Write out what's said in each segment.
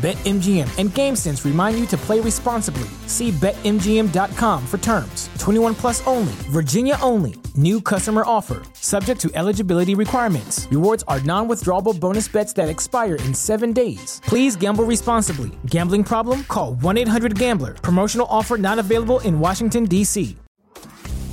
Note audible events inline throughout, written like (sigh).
BetMGM and GameSense remind you to play responsibly. See BetMGM.com for terms. 21 plus only, Virginia only. New customer offer, subject to eligibility requirements. Rewards are non withdrawable bonus bets that expire in seven days. Please gamble responsibly. Gambling problem? Call 1 800 Gambler. Promotional offer not available in Washington, D.C.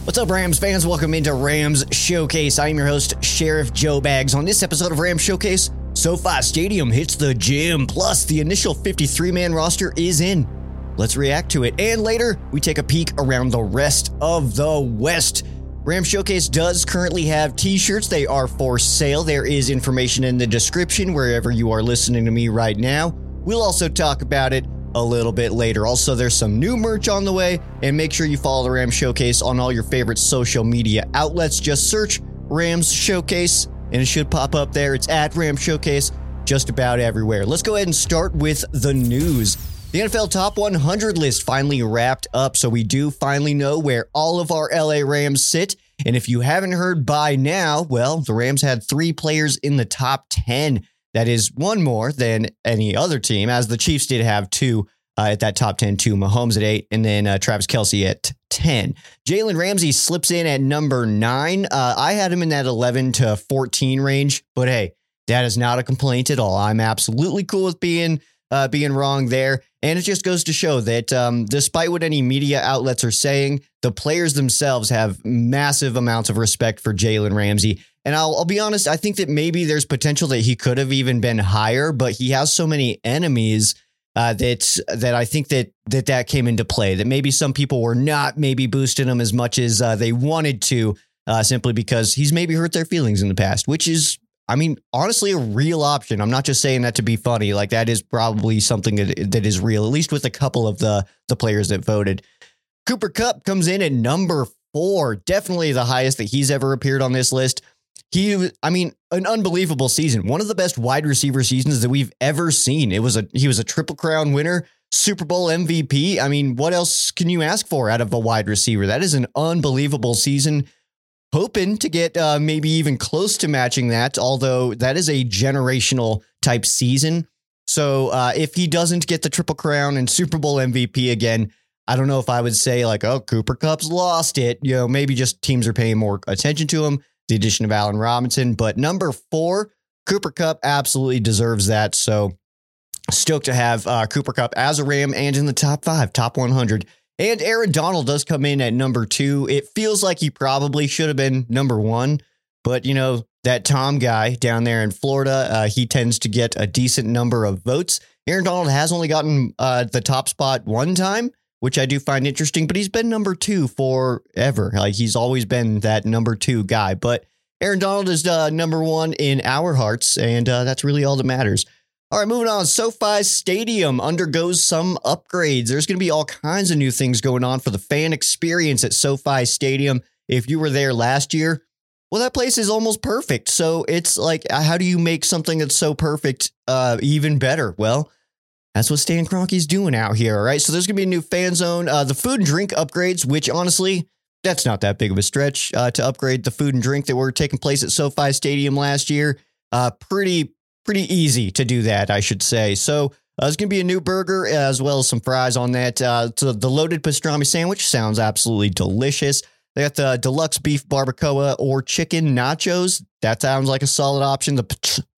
What's up, Rams fans? Welcome into Rams Showcase. I am your host, Sheriff Joe Bags. On this episode of Rams Showcase, SoFi Stadium hits the gym, plus the initial 53 man roster is in. Let's react to it. And later, we take a peek around the rest of the West. Ram Showcase does currently have t shirts. They are for sale. There is information in the description wherever you are listening to me right now. We'll also talk about it a little bit later. Also, there's some new merch on the way, and make sure you follow the Ram Showcase on all your favorite social media outlets. Just search Rams Showcase and it should pop up there. It's at Ram Showcase just about everywhere. Let's go ahead and start with the news. The NFL Top 100 list finally wrapped up, so we do finally know where all of our LA Rams sit. And if you haven't heard by now, well, the Rams had three players in the top 10. That is one more than any other team, as the Chiefs did have two uh, at that top 10 too. Mahomes at eight, and then uh, Travis Kelce at 10. Jalen Ramsey slips in at number nine. Uh, I had him in that 11 to 14 range, but hey, that is not a complaint at all. I'm absolutely cool with being uh, being wrong there. And it just goes to show that um, despite what any media outlets are saying, the players themselves have massive amounts of respect for Jalen Ramsey. And I'll, I'll be honest, I think that maybe there's potential that he could have even been higher, but he has so many enemies uh, that that I think that that that came into play. That maybe some people were not maybe boosting him as much as uh, they wanted to, uh, simply because he's maybe hurt their feelings in the past, which is. I mean, honestly, a real option. I'm not just saying that to be funny. Like that is probably something that, that is real, at least with a couple of the the players that voted. Cooper Kupp comes in at number four, definitely the highest that he's ever appeared on this list. He, I mean, an unbelievable season. One of the best wide receiver seasons that we've ever seen. It was a he was a triple crown winner, Super Bowl MVP. I mean, what else can you ask for out of a wide receiver? That is an unbelievable season. Hoping to get uh, maybe even close to matching that, although that is a generational type season. So uh, if he doesn't get the triple crown and Super Bowl MVP again, I don't know if I would say like, oh, Cooper Kupp's lost it. You know, maybe just teams are paying more attention to him the addition of Allen Robinson. But number four, Cooper Kupp absolutely deserves that. So stoked to have uh, Cooper Kupp as a Ram and in the top five, top 100. And Aaron Donald does come in at number two. It feels like he probably should have been number one, but you know, that Tom guy down there in Florida, uh, he tends to get a decent number of votes. Aaron Donald has only gotten uh, the top spot one time, which I do find interesting, but he's been number two forever. Like he's always been that number two guy. But Aaron Donald is uh, number one in our hearts, and uh, that's really all that matters. All right, moving on. SoFi Stadium undergoes some upgrades. There's going to be all kinds of new things going on for the fan experience at SoFi Stadium. If you were there last year, well, that place is almost perfect. So it's like, uh, how do you make something that's so perfect uh, even better? Well, that's what Stan Kroenke's doing out here. All right. So there's going to be a new fan zone. Uh, the food and drink upgrades, which honestly, that's not that big of a stretch uh, to upgrade the food and drink that were taking place at SoFi Stadium last year. Uh, pretty, pretty easy to do that, I should say. So uh, there's going to be a new burger as well as some fries on that. Uh, so the loaded pastrami sandwich sounds absolutely delicious. They got the deluxe beef barbacoa or chicken nachos. That sounds like a solid option. The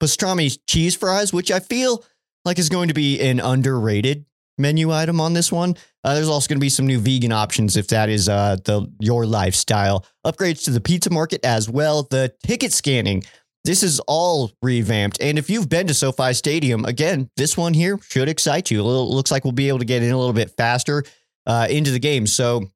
pastrami cheese fries, which I feel like is going to be an underrated menu item on this one. Uh, there's also going to be some new vegan options if that is uh, the your lifestyle. Upgrades to the pizza market as well. The ticket scanning. This is all revamped. And if you've been to SoFi Stadium, again, this one here should excite you. It looks like we'll be able to get in a little bit faster uh, into the game. So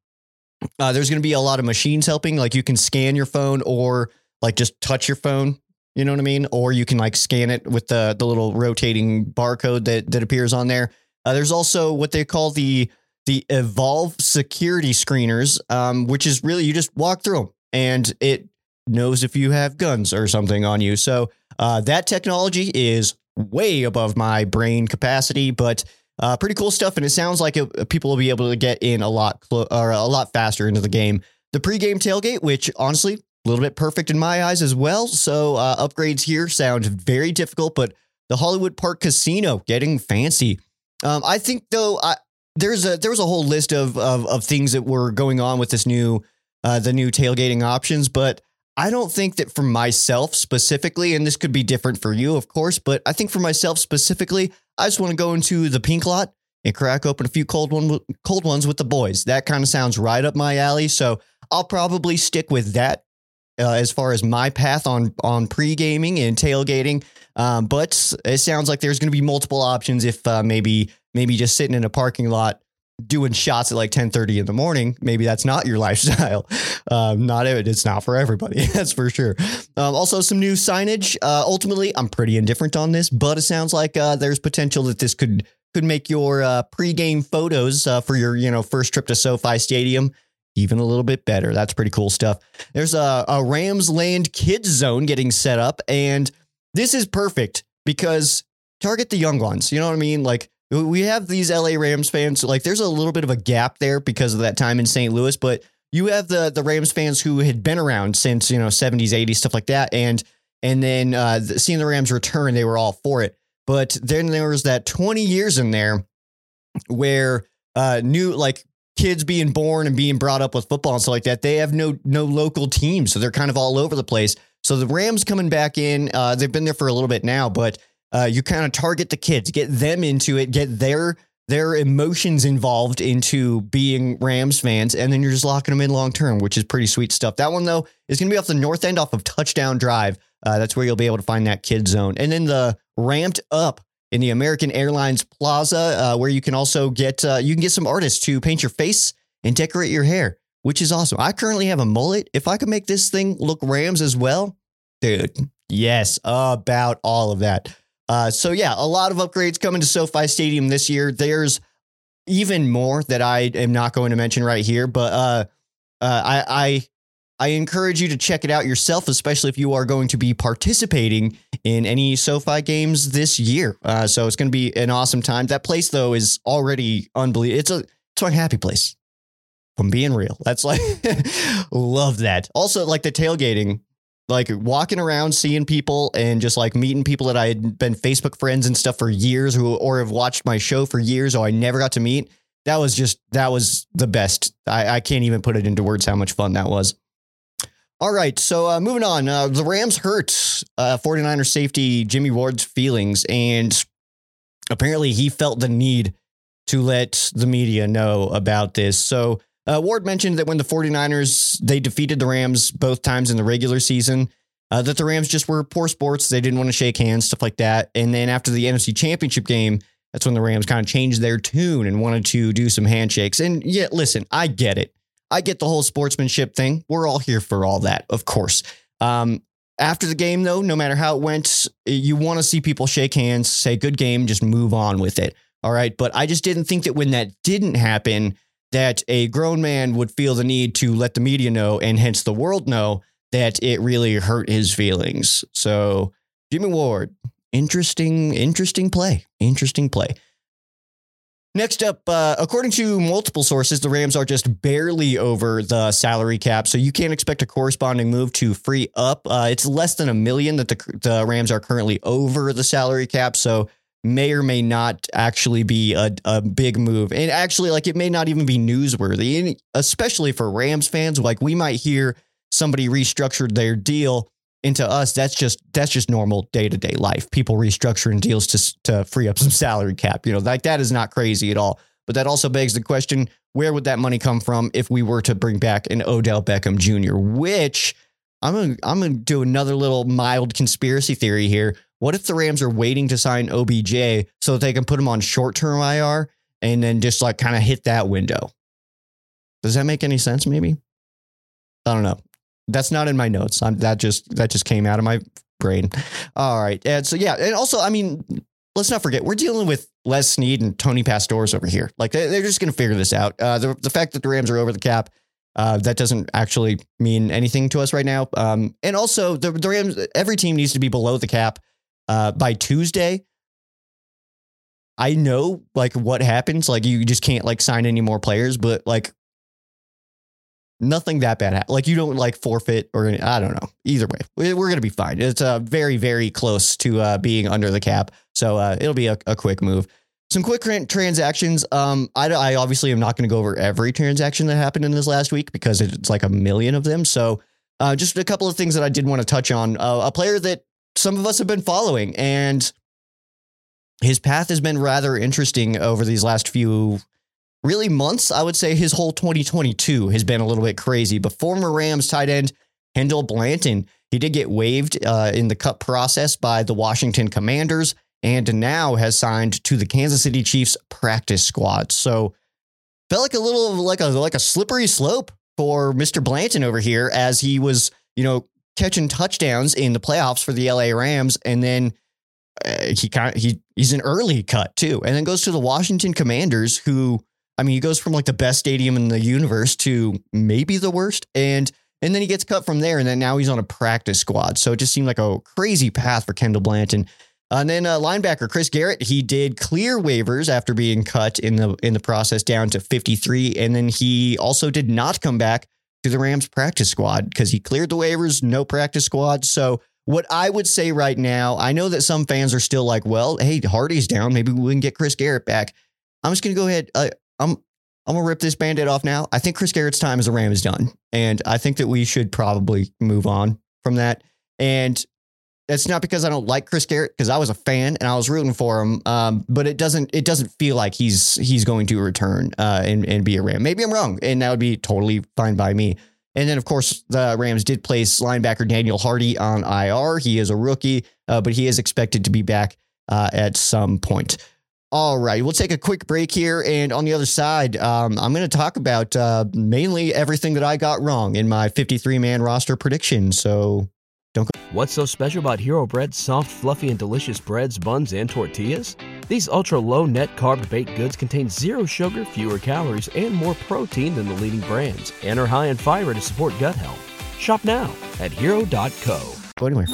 Uh, there's going to be a lot of machines helping. Like you can scan your phone or like just touch your phone. You know what I mean? Or you can like scan it with the the little rotating barcode that that appears on there. Uh, there's also what they call the the Evolve security screeners, um, which is really you just walk through them and it knows if you have guns or something on you. So uh, that technology is way above my brain capacity, but uh, pretty cool stuff. And it sounds like it, people will be able to get in a lot clo- or a lot faster into the game. The pregame tailgate, which honestly a little bit perfect in my eyes as well. So uh, upgrades here sound very difficult, but the Hollywood Park Casino getting fancy. Um, I think though, I, there's a there was a whole list of, of of things that were going on with this new uh, the new tailgating options, but I don't think that for myself specifically, and this could be different for you, of course, but I think for myself specifically, I just want to go into the pink lot and crack open a few cold one cold ones with the boys. That kind of sounds right up my alley. So I'll probably stick with that uh, as far as my path on on pre gaming and tailgating. Um, but it sounds like there's going to be multiple options if uh, maybe maybe just sitting in a parking lot doing shots at like 10:30 in the morning, maybe that's not your (laughs) lifestyle. Um, not it's not for everybody, (laughs) that's for sure. Um, also, some new signage. Uh, ultimately, I'm pretty indifferent on this, but it sounds like uh, there's potential that this could could make your uh, pregame photos uh, for your you know first trip to SoFi Stadium even a little bit better. That's pretty cool stuff. There's a, a Rams Land Kids Zone getting set up, and this is perfect because target the young ones. You know what I mean? Like we have these LA Rams fans. Like there's a little bit of a gap there because of that time in St. Louis, but you have the the Rams fans who had been around since you know 70s, 80s, stuff like that, and and then uh, seeing the Rams return, they were all for it. But then there was that 20 years in there where uh, new like kids being born and being brought up with football and stuff like that. They have no no local team, so they're kind of all over the place. So the Rams coming back in, uh, they've been there for a little bit now, but uh, you kind of target the kids, get them into it, get their their emotions involved into being Rams fans, and then you're just locking them in long term, which is pretty sweet stuff. That one though is going to be off the north end, off of Touchdown Drive. Uh, that's where you'll be able to find that kid zone, and then the ramped up in the American Airlines Plaza, uh, where you can also get uh, you can get some artists to paint your face and decorate your hair, which is awesome. I currently have a mullet. If I could make this thing look Rams as well, dude, yes, about all of that. Uh, so yeah, a lot of upgrades coming to SoFi Stadium this year. There's even more that I am not going to mention right here, but uh, uh, I, I I encourage you to check it out yourself, especially if you are going to be participating in any SoFi games this year. Uh, so it's going to be an awesome time. That place though is already unbelievable. It's a it's my happy place. From being real, that's like (laughs) love that. Also, like the tailgating like walking around seeing people and just like meeting people that I had been Facebook friends and stuff for years who or have watched my show for years or I never got to meet. That was just that was the best. I, I can't even put it into words how much fun that was. All right, so uh, moving on. Uh, the Rams hurt uh, 49er safety Jimmy Ward's feelings, and apparently he felt the need to let the media know about this. So uh, Ward mentioned that when the 49ers they defeated the Rams both times in the regular season, uh, that the Rams just were poor sports. They didn't want to shake hands, stuff like that. And then after the NFC Championship game, that's when the Rams kind of changed their tune and wanted to do some handshakes. And yeah, listen, I get it. I get the whole sportsmanship thing. We're all here for all that, of course. Um, after the game, though, no matter how it went, you want to see people shake hands, say good game, just move on with it. All right. But I just didn't think that when that didn't happen, that a grown man would feel the need to let the media know and hence the world know that it really hurt his feelings. So, Jimmy Ward, interesting, interesting play. Interesting play. Next up, uh, according to multiple sources, the Rams are just barely over the salary cap, so you can't expect a corresponding move to free up. Uh, it's less than a million that the, the Rams are currently over the salary cap, so may or may not actually be a, a big move. And actually, like it may not even be newsworthy, and especially for Rams fans. Like we might hear somebody restructured their deal into us. That's just that's just normal day to day life. People restructuring deals to to free up some salary cap. You know, like that is not crazy at all. But that also begs the question: Where would that money come from if we were to bring back an Odell Beckham Jr.? Which I'm gonna I'm gonna do another little mild conspiracy theory here. What if the Rams are waiting to sign OBJ so that they can put him on short term IR and then just like kind of hit that window? Does that make any sense? Maybe. I don't know. That's not in my notes. I'm, that just that just came out of my brain. All right, and so yeah, and also, I mean, let's not forget we're dealing with Les Snead and Tony Pastoors over here. Like they, are just going to figure this out. Uh, the the fact that the Rams are over the cap. Uh, that doesn't actually mean anything to us right now. Um, and also, the, the Rams, every team needs to be below the cap uh, by Tuesday. I know like what happens. Like you just can't like sign any more players, but like nothing that bad. Like you don't like forfeit or any, I don't know. Either way, we're gonna be fine. It's uh, very very close to uh, being under the cap, so uh, it'll be a, a quick move. Some quick transactions. Um, I, I obviously am not going to go over every transaction that happened in this last week because it's like a million of them. So, uh, just a couple of things that I did want to touch on. Uh, a player that some of us have been following, and his path has been rather interesting over these last few really months. I would say his whole 2022 has been a little bit crazy. But former Rams tight end Kendall Blanton, he did get waived uh, in the cut process by the Washington Commanders and now has signed to the Kansas City Chiefs practice squad. So felt like a little like a like a slippery slope for Mr. Blanton over here as he was, you know, catching touchdowns in the playoffs for the LA Rams and then uh, he kind of he he's an early cut too and then goes to the Washington Commanders who I mean, he goes from like the best stadium in the universe to maybe the worst. And and then he gets cut from there. And then now he's on a practice squad. So it just seemed like a crazy path for Kendall Blanton. And then uh, linebacker Chris Garrett, he did clear waivers after being cut in the in the process down to 53. And then he also did not come back to the Rams practice squad because he cleared the waivers, no practice squad. So what I would say right now, I know that some fans are still like, well, hey, Hardy's down. Maybe we can get Chris Garrett back. I'm just going to go ahead. Uh, I'm I'm gonna rip this band-aid off now. I think Chris Garrett's time as a Ram is done. And I think that we should probably move on from that. And it's not because I don't like Chris Garrett, because I was a fan and I was rooting for him. Um, but it doesn't it doesn't feel like he's he's going to return uh, and, and be a Ram. Maybe I'm wrong, and that would be totally fine by me. And then, of course, the Rams did place linebacker Daniel Hardy on IR. He is a rookie, uh, but he is expected to be back uh, at some point. All right, we'll take a quick break here. And on the other side, um, I'm going to talk about uh, mainly everything that I got wrong in my 53 man roster prediction. So don't go. What's so special about Hero Bread's soft, fluffy, and delicious breads, buns, and tortillas? These ultra low net carb baked goods contain zero sugar, fewer calories, and more protein than the leading brands, and are high in fiber to support gut health. Shop now at hero.co. Go anywhere.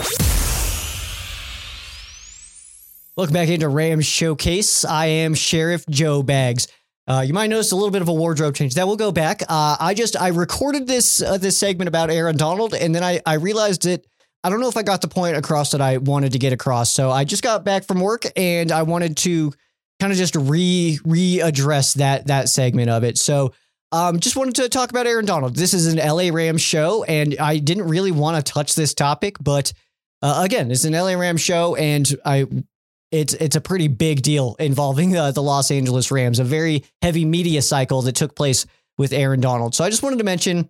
Welcome back into Rams Showcase. I am Sheriff Joe Bags. Uh, you might notice a little bit of a wardrobe change. That will go back. Uh, I just I recorded this uh, this segment about Aaron Donald, and then I I realized that I don't know if I got the point across that I wanted to get across. So I just got back from work, and I wanted to kind of just re readdress that that segment of it. So um, just wanted to talk about Aaron Donald. This is an LA Rams show, and I didn't really want to touch this topic, but uh, again, it's an LA Rams show, and I it's it's a pretty big deal involving uh, the Los Angeles Rams, a very heavy media cycle that took place with Aaron Donald. So I just wanted to mention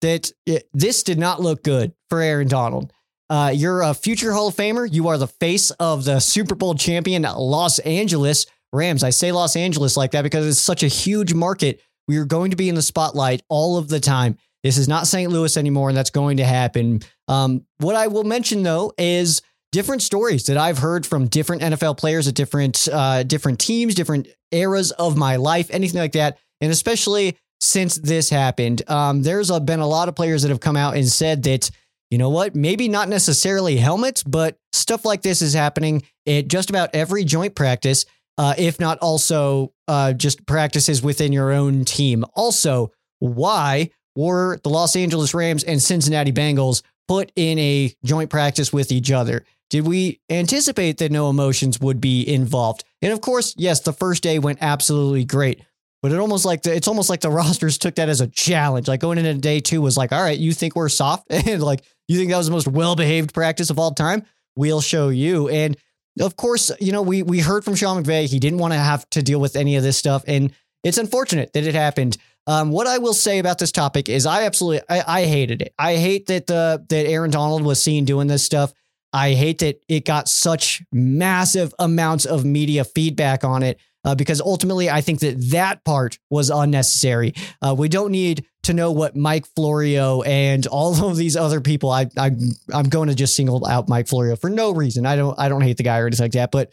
that it, this did not look good for Aaron Donald. Uh, you're a future Hall of Famer. You are the face of the Super Bowl champion Los Angeles Rams. I say Los Angeles like that because it's such a huge market. We are going to be in the spotlight all of the time. This is not St. Louis anymore, and that's going to happen. Um, what I will mention though is different stories that I've heard from different NFL players at different uh, different teams, different eras of my life, anything like that, and especially since this happened, um, there's a, been a lot of players that have come out and said that you know what, maybe not necessarily helmets, but stuff like this is happening at just about every joint practice, uh, if not also uh, just practices within your own team. Also, why were the Los Angeles Rams and Cincinnati Bengals put in a joint practice with each other? Did we anticipate that no emotions would be involved? And of course, yes, the first day went absolutely great. But it almost like the, it's almost like the (laughs) rosters took that as a challenge. Like going into day two was like, all right, you think we're soft, (laughs) and like you think that was the most well behaved practice of all time. We'll show you. And of course, you know we we heard from Sean McVay. He didn't want to have to deal with any of this stuff, and it's unfortunate that it happened. Um, what I will say about this topic is, I absolutely I, I hated it. I hate that the that Aaron Donald was seen doing this stuff. I hate that it got such massive amounts of media feedback on it. uh, because ultimately I think that that part was unnecessary. Uh, we don't need to know what Mike Florio and all of these other people. I, I I'm going to just single out Mike Florio for no reason. I don't I don't hate the guy or anything like that, but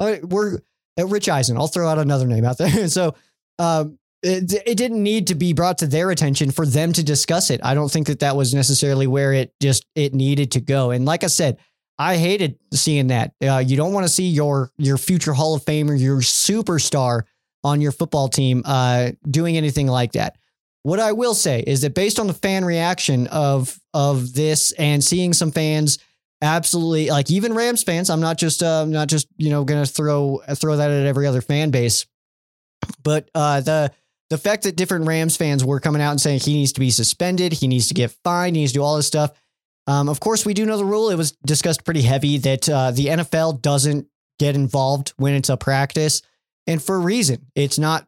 uh, we're uh, Rich Eisen. I'll throw out another name out there. (laughs) so um, it, it didn't need to be brought to their attention for them to discuss it. I don't think that that was necessarily where it just it needed to go. And like I said, I hated seeing that. Uh, you don't want to see your your future Hall of Famer, your superstar on your football team uh, doing anything like that. What I will say is that based on the fan reaction of of this and seeing some fans absolutely like even Rams fans, I'm not just uh, not just you know going to throw throw that at every other fan base, but uh, the the fact that different Rams fans were coming out and saying he needs to be suspended, he needs to get fined, he needs to do all this stuff. Um, of course, we do know the rule. It was discussed pretty heavy that uh, the NFL doesn't get involved when it's a practice, and for a reason. It's not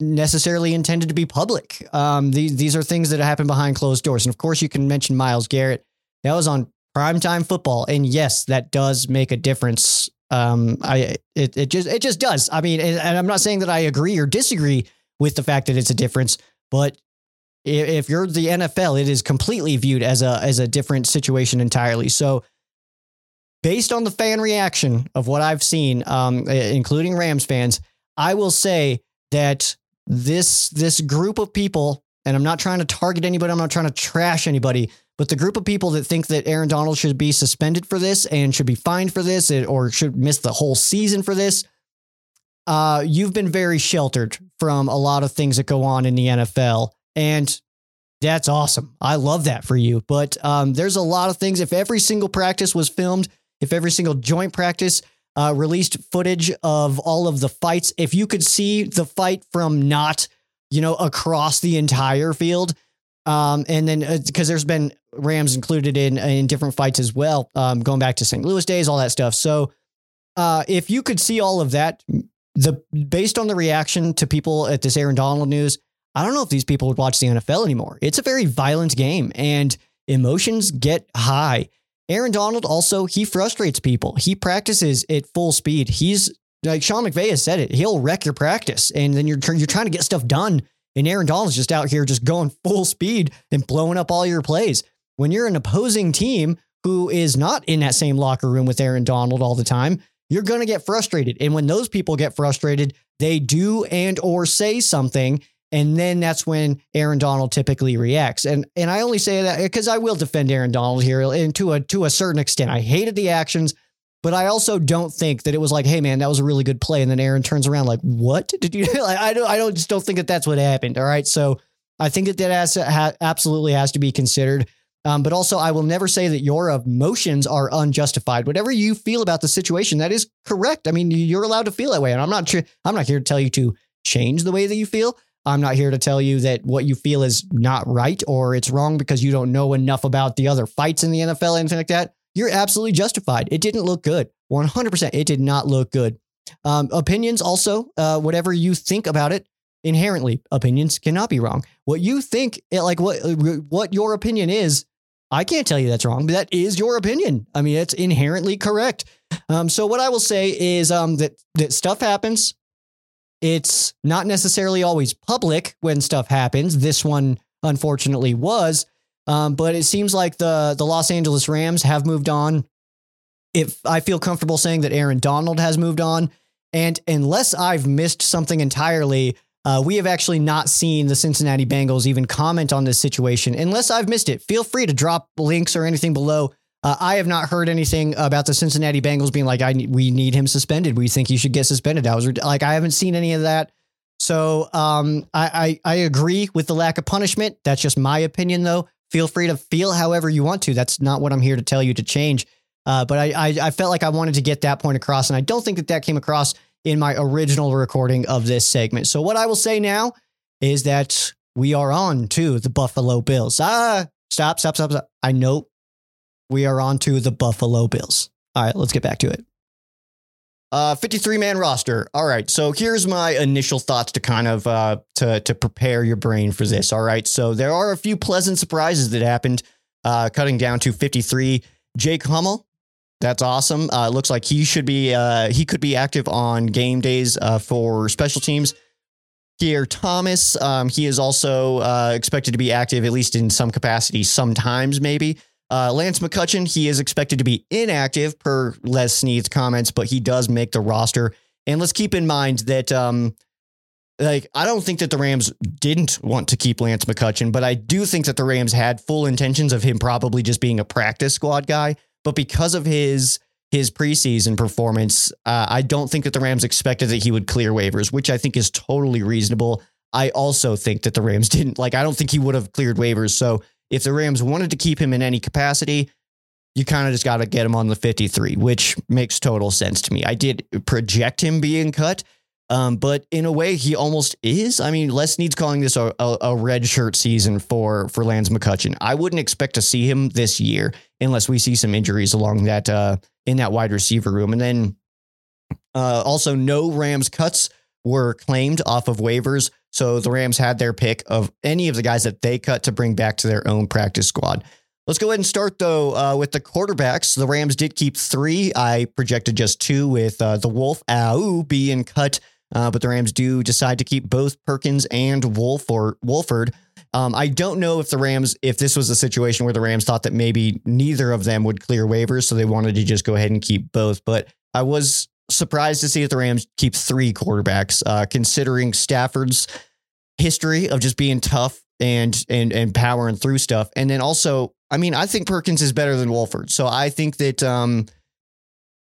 necessarily intended to be public. Um, these these are things that happen behind closed doors, and of course, you can mention Myles Garrett. That was on primetime football, and yes, that does make a difference. Um, I it it just it just does. I mean, and, and I'm not saying that I agree or disagree with the fact that it's a difference, but if you're the NFL, it is completely viewed as a as a different situation entirely. So, based on the fan reaction of what I've seen, um, including Rams fans, I will say that this this group of people, and I'm not trying to target anybody, I'm not trying to trash anybody, but the group of people that think that Aaron Donald should be suspended for this and should be fined for this, or should miss the whole season for this, uh, you've been very sheltered from a lot of things that go on in the NFL. And that's awesome. I love that for you. But um, there's a lot of things. If every single practice was filmed, if every single joint practice uh, released footage of all of the fights, if you could see the fight from not, you know, across the entire field, um, and then because uh, there's been Rams included in in different fights as well, um, going back to St. Louis days, all that stuff. So uh, if you could see all of that, the based on the reaction to people at this Aaron Donald news, I don't know if these people would watch the NFL anymore. It's a very violent game and emotions get high. Aaron Donald also, he frustrates people. He practices at full speed. He's like Sean McVay has said it. He'll wreck your practice and then you're you're trying to get stuff done and Aaron Donald's just out here just going (laughs) full speed and blowing up all your plays. When you're an opposing team who is not in that same locker room with Aaron Donald all the time, you're going to get frustrated. And when those people get frustrated, they do and or say something and then that's when Aaron Donald typically reacts. And and I only say that because I will defend Aaron Donald here and to a to a certain extent. I hated the actions, but I also don't think that it was like, hey man, that was a really good play. And then Aaron turns around like, what did you? (laughs) like, I don't I don't just don't think that that's what happened. All right, so I think that that has ha, absolutely has to be considered. Um, but also, I will never say that your emotions are unjustified. Whatever you feel about the situation, that is correct. I mean, you're allowed to feel that way, and I'm not. Tr- I'm not here to tell you to change the way that you feel. I'm not here to tell you that what you feel is not right or it's wrong because you don't know enough about the other fights in the NFL, anything like that. You're absolutely justified. It didn't look good. 100%. It did not look good. Um, opinions also, uh, whatever you think about it, inherently, opinions cannot be wrong. What you think, like what what your opinion is, I can't tell you that's wrong. But that is your opinion. I mean, it's inherently correct. Um, so what I will say is um, that that stuff happens. It's not necessarily always public when stuff happens. This one, unfortunately, was. Um, but it seems like the the Los Angeles Rams have moved on. If I feel comfortable saying that Aaron Donald has moved on, and unless I've missed something entirely, uh, we have actually not seen the Cincinnati Bengals even comment on this situation. Unless I've missed it, feel free to drop links or anything below uh, I have not heard anything about the Cincinnati Bengals being like, "I we need him suspended. We think he should get suspended." I was like, I haven't seen any of that. So um, I, I I agree with the lack of punishment. That's just my opinion, though. Feel free to feel however you want to. That's not what I'm here to tell you to change. Uh, but I, I I felt like I wanted to get that point across, and I don't think that that came across in my original recording of this segment. So what I will say now is that we are on to the Buffalo Bills. Ah, stop, stop, stop, stop. I know we are on to the Buffalo Bills. All right, let's get back to it. Uh, 53 man roster. All right. So here's my initial thoughts to kind of uh, to to prepare your brain for this. All right. So there are a few pleasant surprises that happened. Uh, cutting down to 53. Jake Hummel, That's awesome. Uh, looks like he should be uh, he could be active on game days uh, for special teams. Keir Thomas, um, he is also uh, expected to be active at least in some capacity, sometimes maybe. Uh, Lance McCutcheon, he is expected to be inactive per Les Snead's comments, but he does make the roster. And let's keep in mind that, um, like, I don't think that the Rams didn't want to keep Lance McCutcheon, but I do think that the Rams had full intentions of him probably just being a practice squad guy. But because of his his preseason performance, uh, I don't think that the Rams expected that he would clear waivers, which I think is totally reasonable. I also think that the Rams (laughs) didn't like. I don't think he would have cleared waivers. So if the Rams wanted to keep him in any capacity, you kind of just got to get him on the 53, which makes total sense to me. I did project him being cut, um, but in a way, he almost is. I mean, Les Snead's calling this a, a, a red shirt season for for Lance McCutcheon. I wouldn't expect to see him this year unless we see some injuries along that uh, in that wide receiver room. And then uh, also, no Rams cuts were claimed off of waivers. So the Rams had their pick of any of the guys that they cut to bring back to their own practice squad. Let's go ahead and start though uh, with the quarterbacks. The Rams did keep three. I projected just two with uh, the Wolford being cut, uh, but the Rams do decide to keep both Perkins and Wolf or Wolford. Um, I don't know if the Rams, if this was a situation where the Rams thought that maybe neither of them would clear waivers, so they wanted to just go ahead and keep both. But I was surprised to see that the Rams keep three quarterbacks, uh, considering Stafford's history of just being tough and and and powering through stuff. And then also, I mean, I think Perkins is better than Wolford, so I think that um,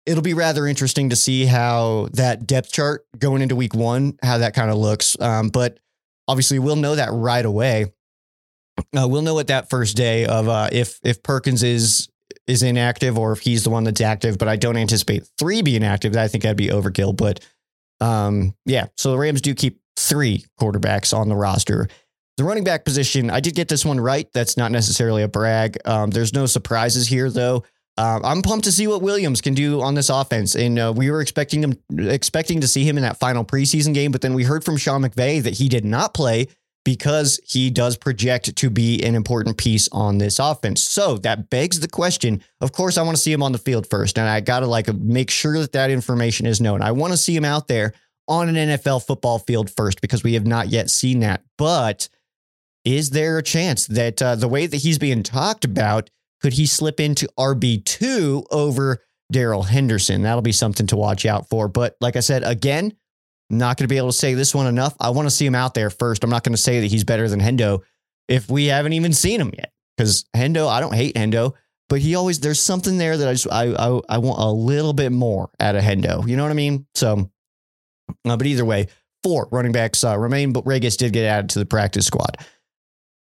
it'll be rather interesting to see how that depth chart going into Week One, how that kind of looks. Um, but obviously, we'll know that right away. Uh, we'll know it that first day of uh, if if Perkins is is inactive or if he's the one that's active. But I don't anticipate three being active. I think that'd be overkill. But um, yeah, so the Rams do keep three quarterbacks on the roster. The running back position, I did get this one right. That's not necessarily a brag. Um, there's no surprises here, though. Uh, I'm pumped to see what Williams can do on this offense, and uh, we were expecting him, expecting to see him in that final preseason game. But then we heard from Sean McVay that he did not play because he does project to be an important piece on this offense. So that begs the question. Of course, I want to see him on the field first, and I got to like make sure that that information is known. I want to see him out there on an NFL football field first because we have not yet seen that. But is there a chance that uh, the way that he's being talked about, could he slip into RB2 over Darrell Henderson? That'll be something to watch out for. But like I said, again, not going to be able to say this one enough. I want to see him out there first. I'm not going to say that he's better than Hendo if we haven't even seen him yet. Because Hendo, I don't hate Hendo, but he always there's something there that I just I, I I want a little bit more out of Hendo. You know what I mean? So, uh, but either way, four running backs uh, remain, but Regis did get added to the practice squad.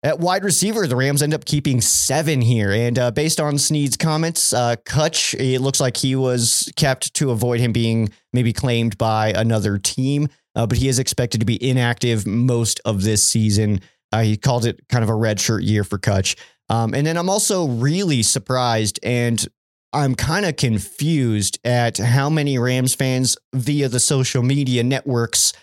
At wide receiver, the Rams end up keeping seven here. And uh, based on Snead's comments, uh, Kutch, it looks like he was kept to avoid him being maybe claimed by another team, uh, but he is expected to be inactive most of this season. Uh, he called it kind of a red shirt year for Kutch. Um, and then I'm also really surprised and I'm kind of confused at how many Rams fans via the social media networks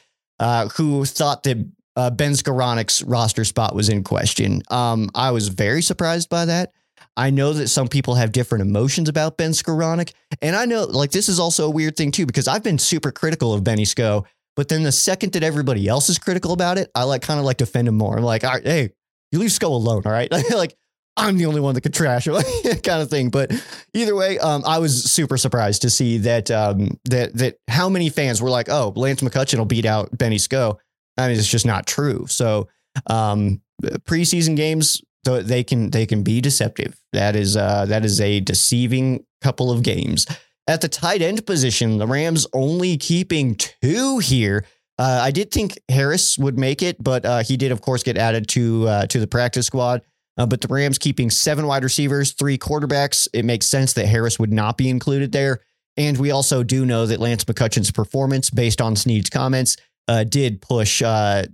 uh, who thought that uh, Ben Skowronek's roster spot was in question. Um, I was very surprised by that. I know that some people have different emotions about Ben Skowronek, and I know like this is also a weird thing too because I've been super critical of Benny Sko, but then the second that everybody else is critical about it, I like kind of like defend him more. I'm like, all right, hey, you leave Sko alone, all right? (laughs) like I'm the only one that could trash him, (laughs) kind of thing. But either way, um, I was super surprised to see that um, that that how many fans were like, oh, Lance McCutcheon will beat out Benny Sko. I mean, it's just not true. So um, preseason games, they can they can be deceptive. That is uh, that is a deceiving couple of games. At the tight end position, the Rams only keeping two here. Uh, I did think Harris would make it, but uh, he did, of course, get added to uh, to the practice squad. Uh, but the Rams keeping seven wide receivers, three quarterbacks. It makes sense that Harris would not be included there. And we also do know that Lance McCutcheon's performance, based on Snead's comments, uh, did push uh,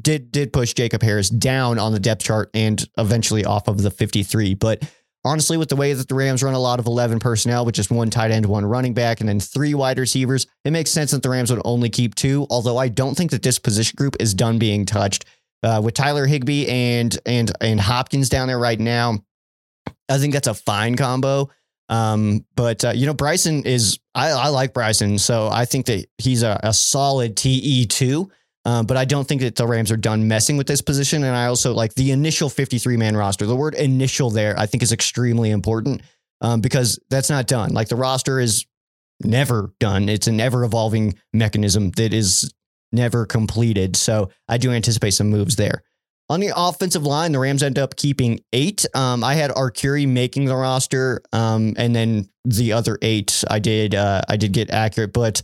did did push Jacob Harris down on the depth chart and eventually off of the 53. But honestly, with the way that the Rams run a lot of 11 personnel with just one tight end, one running back, and then three wide receivers, it makes sense that the Rams would only keep two. Although I don't think that this position group is done being touched. Uh, with Tyler Higbee and and and Hopkins down there right now, I think that's a fine combo. Um, but uh, you know, Brycen is I, I, like Brycen, so I think that he's a, a solid TE two. Um, but I don't think that the Rams are done messing with this position. And I also like the initial 53 man roster. The word initial there, I think, is extremely important um, because that's not done. Like the roster is never done. It's an ever evolving mechanism that is never completed. So I do anticipate some moves there. On the offensive line, the Rams end up keeping eight. Um, I had Arcuri making the roster, um, and then the other eight I did uh, I did get accurate, but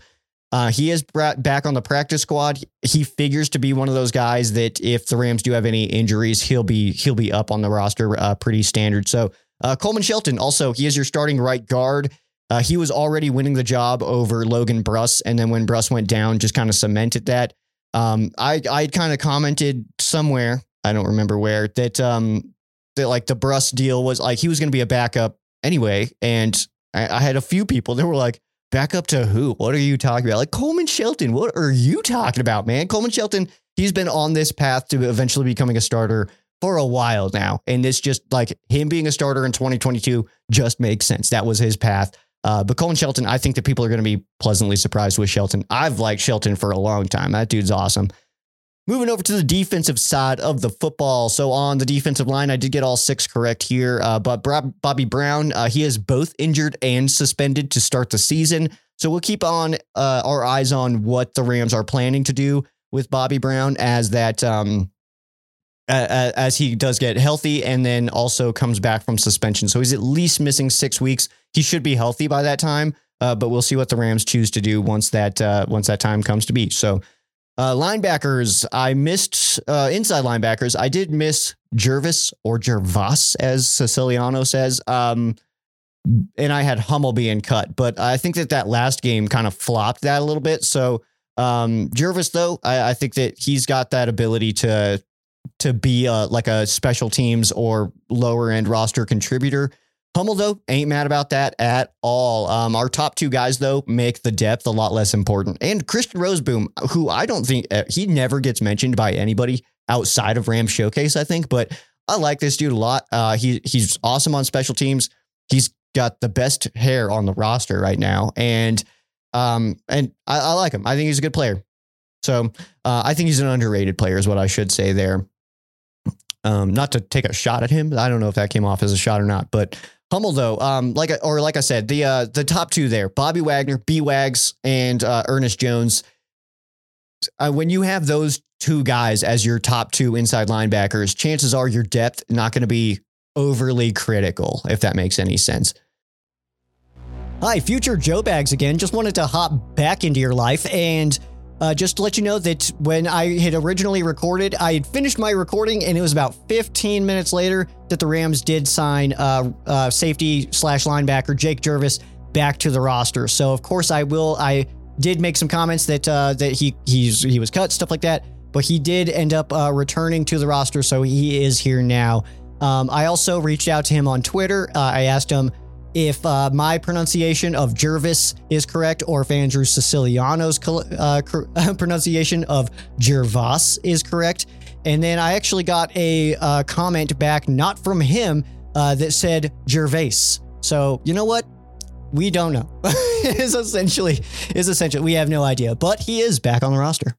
uh, he is back on the practice squad. He figures to be one of those guys that if the Rams do have any injuries, he'll be he'll be up on the roster, uh, pretty standard. So uh, Coleman Shelton also he is your starting right guard. Uh, he was already winning the job over Logan Bruss, and then when Bruss went down, just kind of cemented that. Um, I I kind of commented somewhere I don't remember where that um that like the Bruss deal was like he was going to be a backup anyway, and I, I, had a few people that were like, "Backup to who? What are you talking about?" Like Coleman Shelton. What are you talking about, man? Coleman Shelton. He's been on this path to eventually becoming a starter for a while now, and this just like him being a starter in 2022 just makes sense. That was his path. Uh, but Coleman Shelton, I think that people are going to be pleasantly surprised with Shelton. I've liked Shelton for a long time. That dude's awesome. Moving over to the defensive side of the football. So on the defensive line, I did get all six correct here. Uh, but Bobby Brown, uh, he is both injured and suspended to start the season. So we'll keep on uh, our eyes on what the Rams are planning to do with Bobby Brown as that um, as he does get healthy and then also comes back from suspension. So he's at least missing six weeks. He should be healthy by that time. Uh, but we'll see what the Rams choose to do once that uh, once that time comes to be. So uh, linebackers, I missed uh, inside linebackers. I did miss Jervis or Jervas, as Siciliano says. Um, and I had Hummel being cut, but I think that that last game kind of flopped that a little bit. So um, Jervis, though, I, I, think that he's got that ability to to be a, like a special teams or lower end roster contributor. Hummel, though, ain't mad about that at all. Um, our top two guys, though, make the depth a lot less important. And Christian Rozeboom, who I don't think uh, he never gets mentioned by anybody outside of Ram Showcase, I think, but I like this dude a lot. Uh, he he's awesome on special teams. He's got the best hair on the roster right now, and um, and I, I like him. I think he's a good player. So uh, I think he's an underrated player, is what I should say there. Um, not to take a shot at him. I don't know if that came off as a shot or not, but Hummel though, um, like or like I said, the uh, the top two there, Bobby Wagner, B Wags, and uh, Ernest Jones. Uh, when you have those two guys as your top two inside linebackers, chances are your depth not going to be overly critical, if that makes any sense. Hi, future Joe Bags again. Just wanted to hop back into your life and uh, just to let you know that when I had originally recorded, I had finished my recording, and it was about 15 minutes later that the Rams did sign uh, uh, safety slash linebacker Jake Jervis back to the roster. So of course I will. I did make some comments that uh, that he he's he was cut stuff like that, but he did end up uh, returning to the roster, so he is here now. Um, I also reached out to him on Twitter. Uh, I asked him if uh, my pronunciation of Jervis is correct or if Andrew Siciliano's uh, (laughs) pronunciation of Jervas is correct. And then I actually got a uh, comment back, not from him, uh, that said Gervais. So you know what? We don't know. (laughs) is essentially is essentially we have no idea. But he is back on the roster.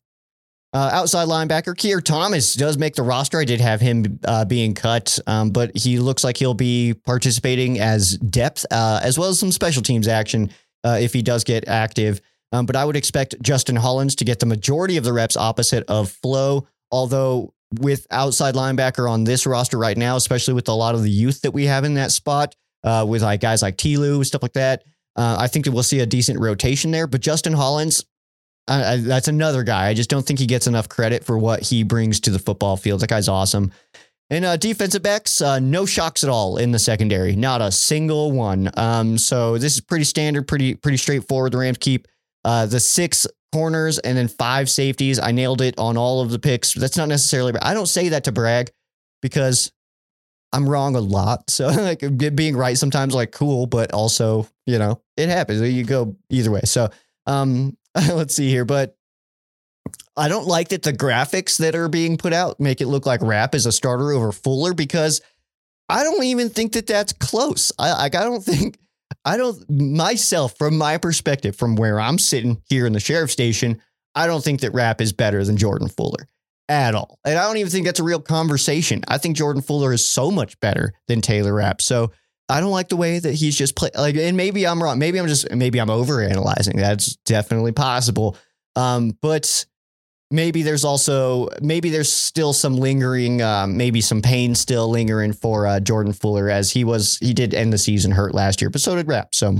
Uh, outside linebacker Keir Thomas does make the roster. I did have him uh, being cut, um, but he looks like he'll be participating as depth uh, as well as some special teams action uh, if he does get active. Um, but I would expect Justin Hollins to get the majority of the reps opposite of Flo. Although with outside linebacker on this roster right now, especially with a lot of the youth that we have in that spot, uh, with like guys like Tilu stuff like that, uh, I think that we'll see a decent rotation there. But Justin Hollins, uh, that's another guy. I just don't think he gets enough credit for what he brings to the football field. That guy's awesome. And uh, defensive backs, uh, no shocks at all in the secondary, not a single one. Um, so this is pretty standard, pretty pretty straightforward. The Rams keep uh, the six corners and then five safeties. I nailed it on all of the picks. That's not necessarily. I don't say that to brag because I'm wrong a lot. (laughs) So like being right sometimes like cool, but also you know it happens. You go either way. So um, (laughs) let's see here, but I don't like that the graphics that are being put out make it look like Rapp is a starter over Fuller because I don't even think that that's close. I like I don't (laughs) think I don't myself from my perspective, from where I'm sitting here in the sheriff station, I don't think that Rapp is better than Jordan Fuller at all. And I don't even think that's a real conversation. I think Jordan Fuller is so much better than Taylor Rapp. So I don't like the way that he's just played. Like, and maybe I'm wrong. Maybe I'm just maybe I'm overanalyzing. That's definitely possible. Um, but maybe there's also maybe there's still some lingering, um, maybe some pain still lingering for uh, Jordan Fuller as he was he did end the season hurt last year, but so did Rapp. So,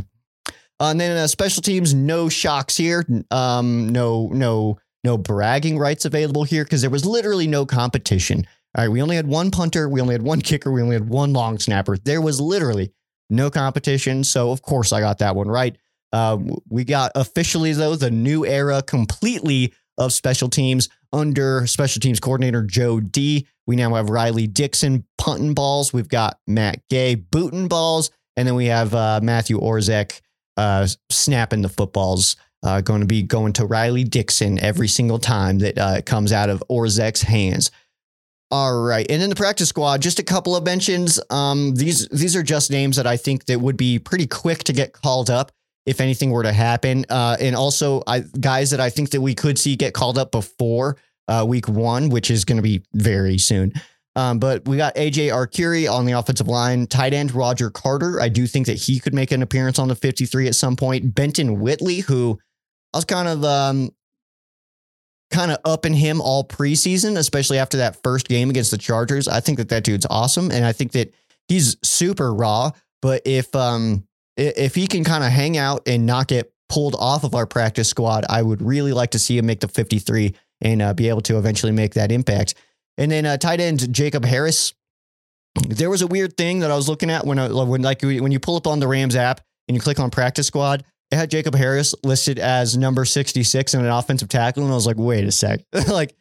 uh, and then uh, special teams, no shocks here. Um, no no no bragging rights available here because there was literally no competition. All right, we only had one punter, we only had one kicker, we only had one long snapper. There was literally no competition. So, of course, I got that one right. Uh, we got officially, though, the new era completely of special teams under special teams coordinator Joe D. We now have Riley Dixon punting balls. We've got Matt Gay booting balls. And then we have uh, Matthew Orzech uh, snapping the footballs. Uh, going to be going to Riley Dixon every single time that uh, comes out of Orzech's hands. All right, and in the practice squad, just a couple of mentions. Um, these these are just names that I think that would be pretty quick to get called up if anything were to happen. Uh, and also, I, guys that I think that we could see get called up before uh, week one, which is going to be very soon. Um, but we got AJ Arcuri on the offensive line, tight end Roger Carter. I do think that he could make an appearance on the 53 at some point. Benton Whitley, who I was kind of um, kind of upping him all preseason, especially after that first game against the Chargers. I think that that dude's awesome, and I think that he's super raw. But if um if he can kind of hang out and not get pulled off of our practice squad, I would really like to see him make the 53 and uh, be able to eventually make that impact. And then uh, tight end Jacob Harris. There was a weird thing that I was looking at when I, when like when you pull up on the Rams app and you click on practice squad it had Jacob Harris listed as number 66 in an offensive tackle. And I was like, wait a sec. (laughs) like,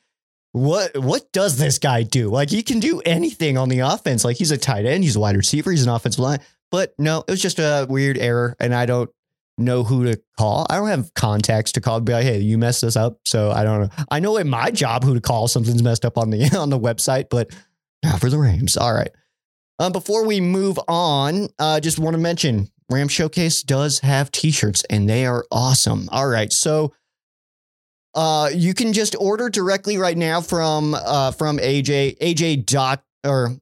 what what does this guy do? Like he can do anything on the offense. Like he's a tight end, he's a wide receiver, he's an offensive line. But no, it was just a weird error, and I don't know who to call. I don't have contacts to call. Be like, hey, you messed this up. So I don't know. I know in my job who to call. Something's messed up on the (laughs) on the website, but not for the Rams. All right. Um, before we move on, uh, just want to mention Ram Showcase does have t-shirts and they are awesome. All right. So uh, you can just order directly right now from uh, from AJ AJ dot or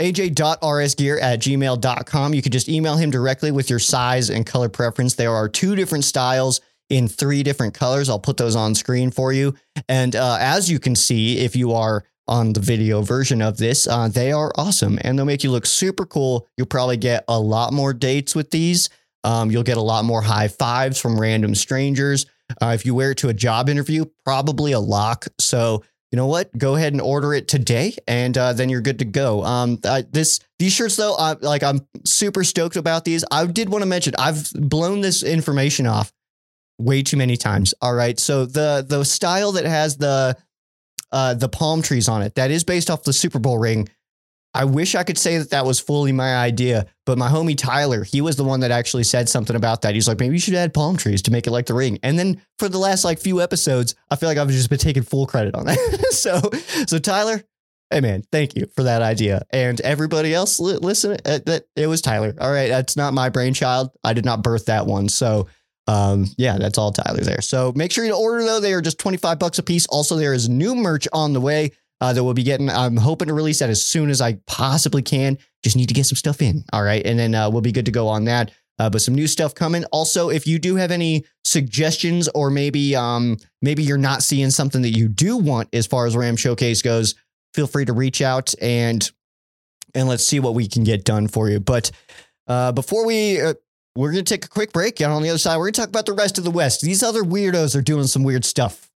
aj.rsgear at gmail.com. You could just email him directly with your size and color preference. There are two different styles in three different colors. I'll put those on screen for you. And uh, as you can see, if you are on the video version of this. Uh, they are awesome and they'll make you look super cool. You'll probably get a lot more dates with these. Um, you'll get a lot more high fives from random strangers. Uh, if you wear it to a job interview, probably a lock. So you know what? Go ahead and order it today, and uh, then you're good to go. Um, this these shirts though, I, like I'm super stoked about these. I did want to mention I've blown this information off way too many times. All right, so the the style that has the uh, the palm trees on it. That is based off the Super Bowl ring. I wish I could say that that was fully my idea, but my homie Tyler, he was the one that actually said something about that. He's like, maybe you should add palm trees to make it like the ring. And then for the last like few episodes, I feel like I've just been taking full credit on that. (laughs) so, so Tyler, hey man, thank you for that idea. And everybody else, listen, uh, that it was Tyler. All right, that's not my brainchild. I did not birth that one. So um, yeah, that's all Tyler there. So make sure you order though. They are just 25 bucks a piece. Also, there is new merch on the way uh, that we'll be getting. I'm hoping to release that as soon as I possibly can. Just need to get some stuff in. All right. And then uh, we'll be good to go on that. Uh, but some new stuff coming. Also, if you do have any suggestions or maybe um, maybe you're not seeing something that you do want as far as Ram Showcase goes, feel free to reach out and and let's see what we can get done for you. But uh, before we uh, we're going to take a quick break. And on the other side, we're going to talk about the rest of the West. These other weirdos are doing some weird stuff.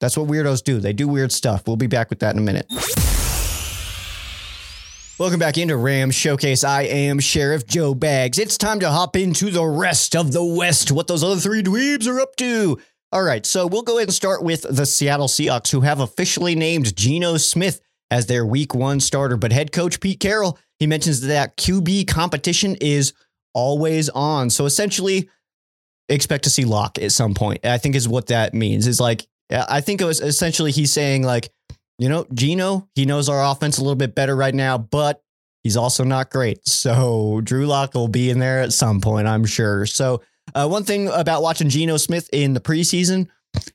That's what weirdos do. They do weird stuff. We'll be back with that in a minute. Welcome back into Rams Showcase. I am Sheriff Joe Bags. It's time to hop into the rest of the West, what those other three dweebs are up to. All right, so we'll go ahead and start with the Seattle Seahawks, who have officially named Geno Smith as their week one starter. But head coach Pete Carroll, he mentions that QB competition is always on. So essentially, expect to see Lock at some point. I think is what that means. Is like I think it was essentially he's saying like, you know, Geno, he knows our offense a little bit better right now, but He's also not great. So Drew Lock will be in there at some point, I'm sure. So uh, one thing about watching Geno Smith in the preseason,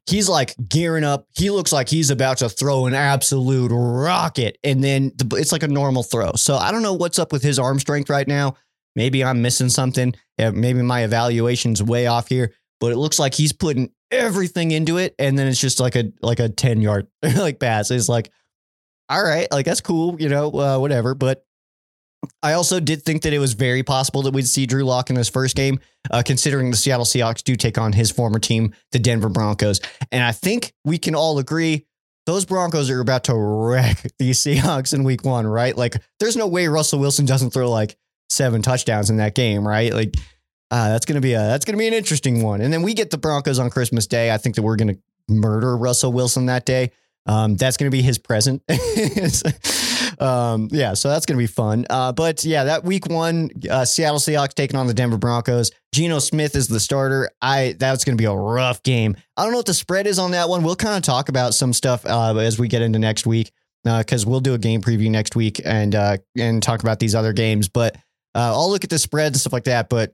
he's like gearing up. He looks like he's about to throw an absolute rocket, and then the, it's like a normal throw. So I don't know what's up with his arm strength right now. Maybe I'm missing something. Maybe my evaluation's way off here, but it looks like he's putting everything into it, and then it's just like a like a ten yard (laughs) like pass. It's like, all right, like that's cool, you know, uh, whatever. But I also did think that it was very possible that we'd see Drew Lock in this first game, uh, considering the Seattle Seahawks do take on his former team, the Denver Broncos. And I think we can all agree those Broncos are about to wreck (laughs) the Seahawks in week one, right? Like, there's no way Russell Wilson doesn't throw like seven touchdowns in that game, right? Like, uh, that's gonna be a that's gonna be an interesting one. And then we get the Broncos on Christmas Day. I think that we're gonna murder Russell Wilson that day. Um, that's gonna be his present. (laughs) um, yeah, so that's gonna be fun. Uh, but yeah, that week one, uh, Seattle Seahawks taking on the Denver Broncos. Geno Smith is the starter. I that's gonna be a rough game. I don't know what the spread is on that one. We'll kind of talk about some stuff uh, as we get into next week because uh, we'll do a game preview next week and uh, and talk about these other games. But uh, I'll look at the spread and stuff like that. But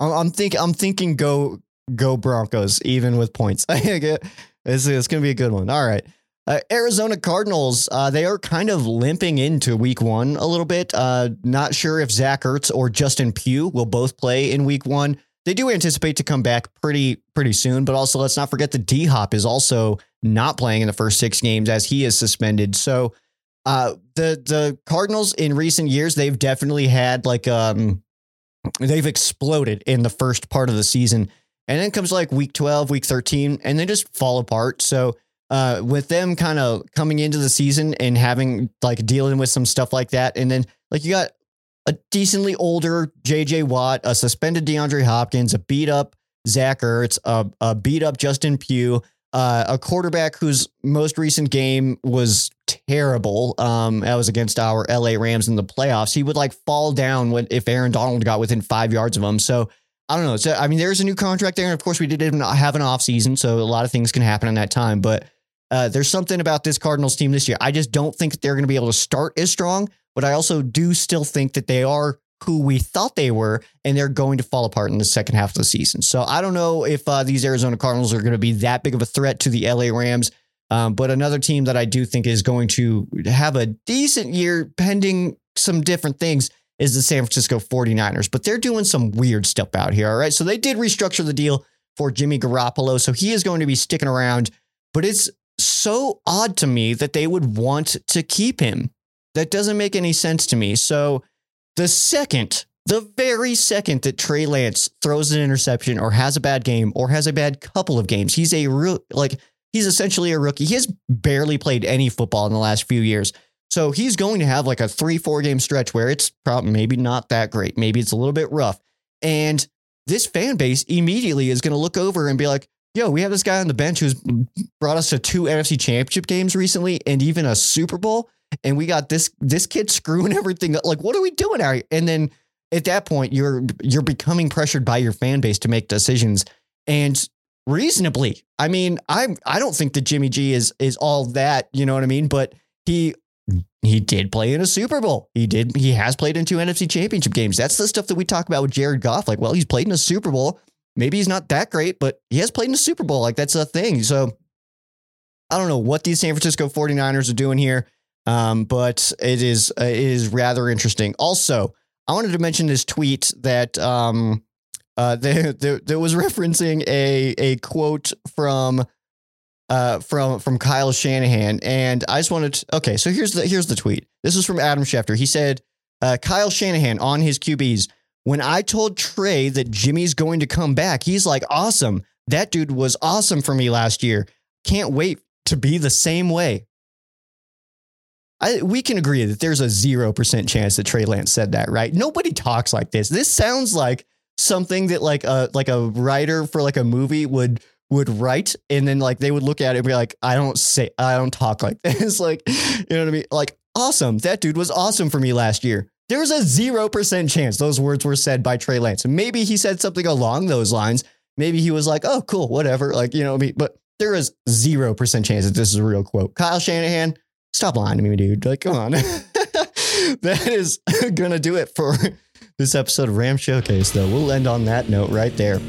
I'm, I'm think I'm thinking go go Broncos even with points. (laughs) it's, it's gonna be a good one. All right. Uh, Arizona Cardinals, uh, they are kind of limping into week one a little bit. Uh, not sure if Zach Ertz or Justin Pugh will both play in week one. They do anticipate to come back pretty pretty soon, but also let's not forget that D Hop is also not playing in the first six games as he is suspended. So uh, the the Cardinals in recent years they've definitely had like um they've exploded in the first part of the season, and then comes like week twelve, week thirteen, and they just fall apart. So uh, with them kind of coming into the season and having like dealing with some stuff like that. And then like you got a decently older JJ Watt, a suspended DeAndre Hopkins, a beat up Zach Ertz, a, a beat up Justin Pugh, uh, a quarterback whose most recent game was terrible. Um, that was against our LA Rams in the playoffs. He would like fall down when if Aaron Donald got within five yards of him. So I don't know. So I mean, there's a new contract there, and of course, we didn't have an off season, so a lot of things can happen in that time. But uh, there's something about this Cardinals team this year. I just don't think they're going to be able to start as strong, but I also do still think that they are who we thought they were, and they're going to fall apart in the second half of the season. So I don't know if uh, these Arizona Cardinals are going to be that big of a threat to the LA Rams. Um, but another team that I do think is going to have a decent year pending some different things is the San Francisco 49ers. But they're doing some weird stuff out here. All right. So they did restructure the deal for Jimmy Garoppolo. So he is going to be sticking around. But it's so odd to me that they would want to keep him. That doesn't make any sense to me. So the second, the very second that Trey Lance throws an interception or has a bad game or has a bad couple of games, he's a real like he's essentially a rookie. He has barely played any football in the last few years. So he's going to have like a three, four game stretch where it's probably maybe not that great. Maybe it's a little bit rough. And this fan base immediately is going to look over and be like, yo, we have this guy on the bench who's brought us to two NFC championship games recently and even a Super Bowl. And we got this this kid screwing (laughs) everything up. Like, what are we doing out here? And then at that point, you're you're becoming pressured by your fan base to make decisions. And reasonably. I mean, I I don't think that Jimmy G is is all that, you know what I mean? But he he did play in a Super Bowl. He did he has played in two NFC championship games. That's the stuff that we talk about with Jared Goff. Like, well, he's played in a Super Bowl maybe he's not that great, but he has played in a Super Bowl. Like that's a thing. So I don't know what these San Francisco 49ers are doing here. Um, but it is uh, it is rather interesting. Also, I wanted to mention this tweet that um, uh, (laughs) there, there, was referencing a a quote from uh, from from Kyle Shanahan, and I just wanted to, okay. So here's the here's the tweet. This is from Adam Schefter. He said, uh, Kyle Shanahan on his QBs. When I told Trey that Jimmy's going to come back, he's like, awesome. That dude was awesome for me last year. Can't wait to be the same way. I, we can agree that there's a 0% chance that Trey Lance said that, right? Nobody talks like this. This sounds like something that like a like a writer for like a movie would would write and then like they would look at it and be like, I don't say I don't talk like (laughs) this. like, you know what I mean? Like, awesome. That dude was awesome for me last year. There's a 0% chance those words were said by Trey Lance. Maybe he said something along those lines. Maybe he was like, oh, cool, whatever. Like, you know, what I mean, but there is 0% chance that this is a real quote. Kyle Shanahan, stop lying to me, dude. Like, come on. (laughs) that is (laughs) gonna do it for this episode of Ram Showcase. Though we'll end on that note right there.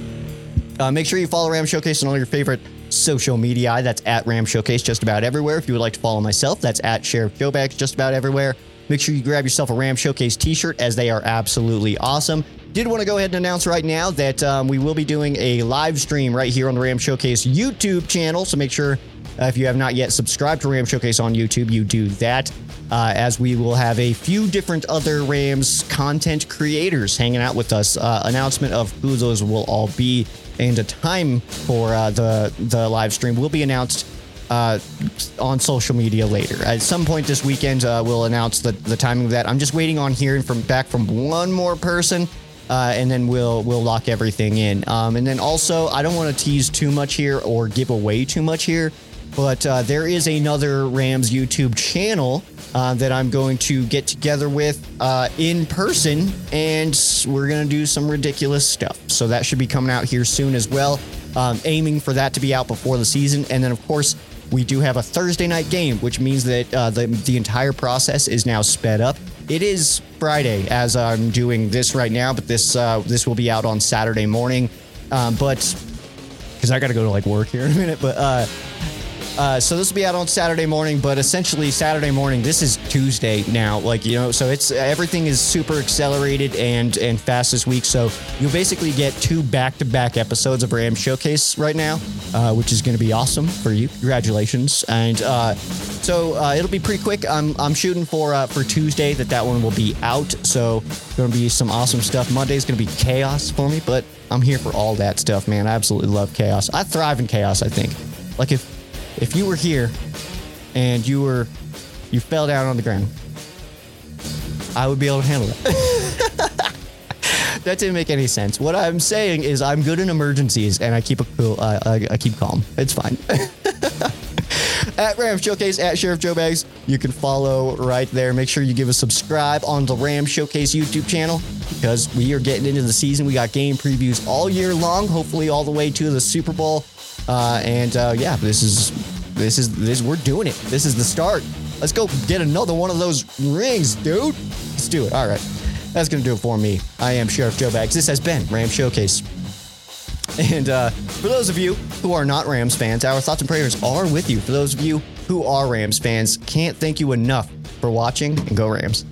Uh, make sure you follow Ram Showcase on all your favorite social media. That's at Ram Showcase just about everywhere. If you would like to follow myself, that's at Sheriff Joe Bags just about everywhere. Make sure you grab yourself a Ram Showcase t-shirt as they are absolutely awesome. Did want to go ahead and announce right now that um, we will be doing a live stream right here on the Ram Showcase YouTube channel. So make sure uh, if you have not yet subscribed to Ram Showcase on YouTube, you do that. Uh, as we will have a few different other Rams content creators hanging out with us. Uh, announcement of who those will all be and a time for uh, the the live stream will be announced uh, on social media later. At some point this weekend, uh, we'll announce the, the timing of that. I'm just waiting on hearing from back from one more person. Uh, and then we'll we'll lock everything in. Um, and then also, I don't want to tease too much here or give away too much here, but uh, there is another Rams YouTube channel uh, that I'm going to get together with uh, in person, and we're going to do some ridiculous stuff. So that should be coming out here soon as well. Um, aiming for that to be out before the season. And then, of course, we do have a Thursday night game, which means that uh, the, the entire process is now sped up. It is Friday as I'm doing this right now, but this uh, this will be out on Saturday morning. Um, but because I got to go to like work here in a minute, but uh, uh, so this will be out on Saturday morning, but essentially Saturday morning. This is Tuesday now, like you know. So it's everything is super accelerated and and fast this week. So you'll basically get two back-to-back episodes of Ram Showcase right now, uh, which is going to be awesome for you. Congratulations! And uh, so uh, it'll be pretty quick. I'm I'm shooting for uh, for Tuesday that that one will be out. So going to be some awesome stuff. Monday's going to be chaos for me, but I'm here for all that stuff, man. I absolutely love chaos. I thrive in chaos. I think. Like if if you were here and you were you fell down on the ground, I would be able to handle that. (laughs) that didn't make any sense. What I'm saying is I'm good in emergencies and I keep a cool. I, I keep calm. It's fine. (laughs) at Ram Showcase at Sheriff Joe Bags. You can follow right there. Make sure you give a subscribe on the Ram Showcase YouTube channel because we are getting into the season. We got game previews all year long, hopefully all the way to the Super Bowl. Uh, and uh, yeah, this is this is this we're doing it. This is the start. Let's go get another one of those rings, dude. Let's do it. All right. That's to do it for me. I am Sheriff Joe Bags. This has been Ram Showcase. And uh, for those of you who are not Rams fans, our thoughts and prayers are with you. For those of you who are Rams fans, can't thank you enough for watching and go Rams.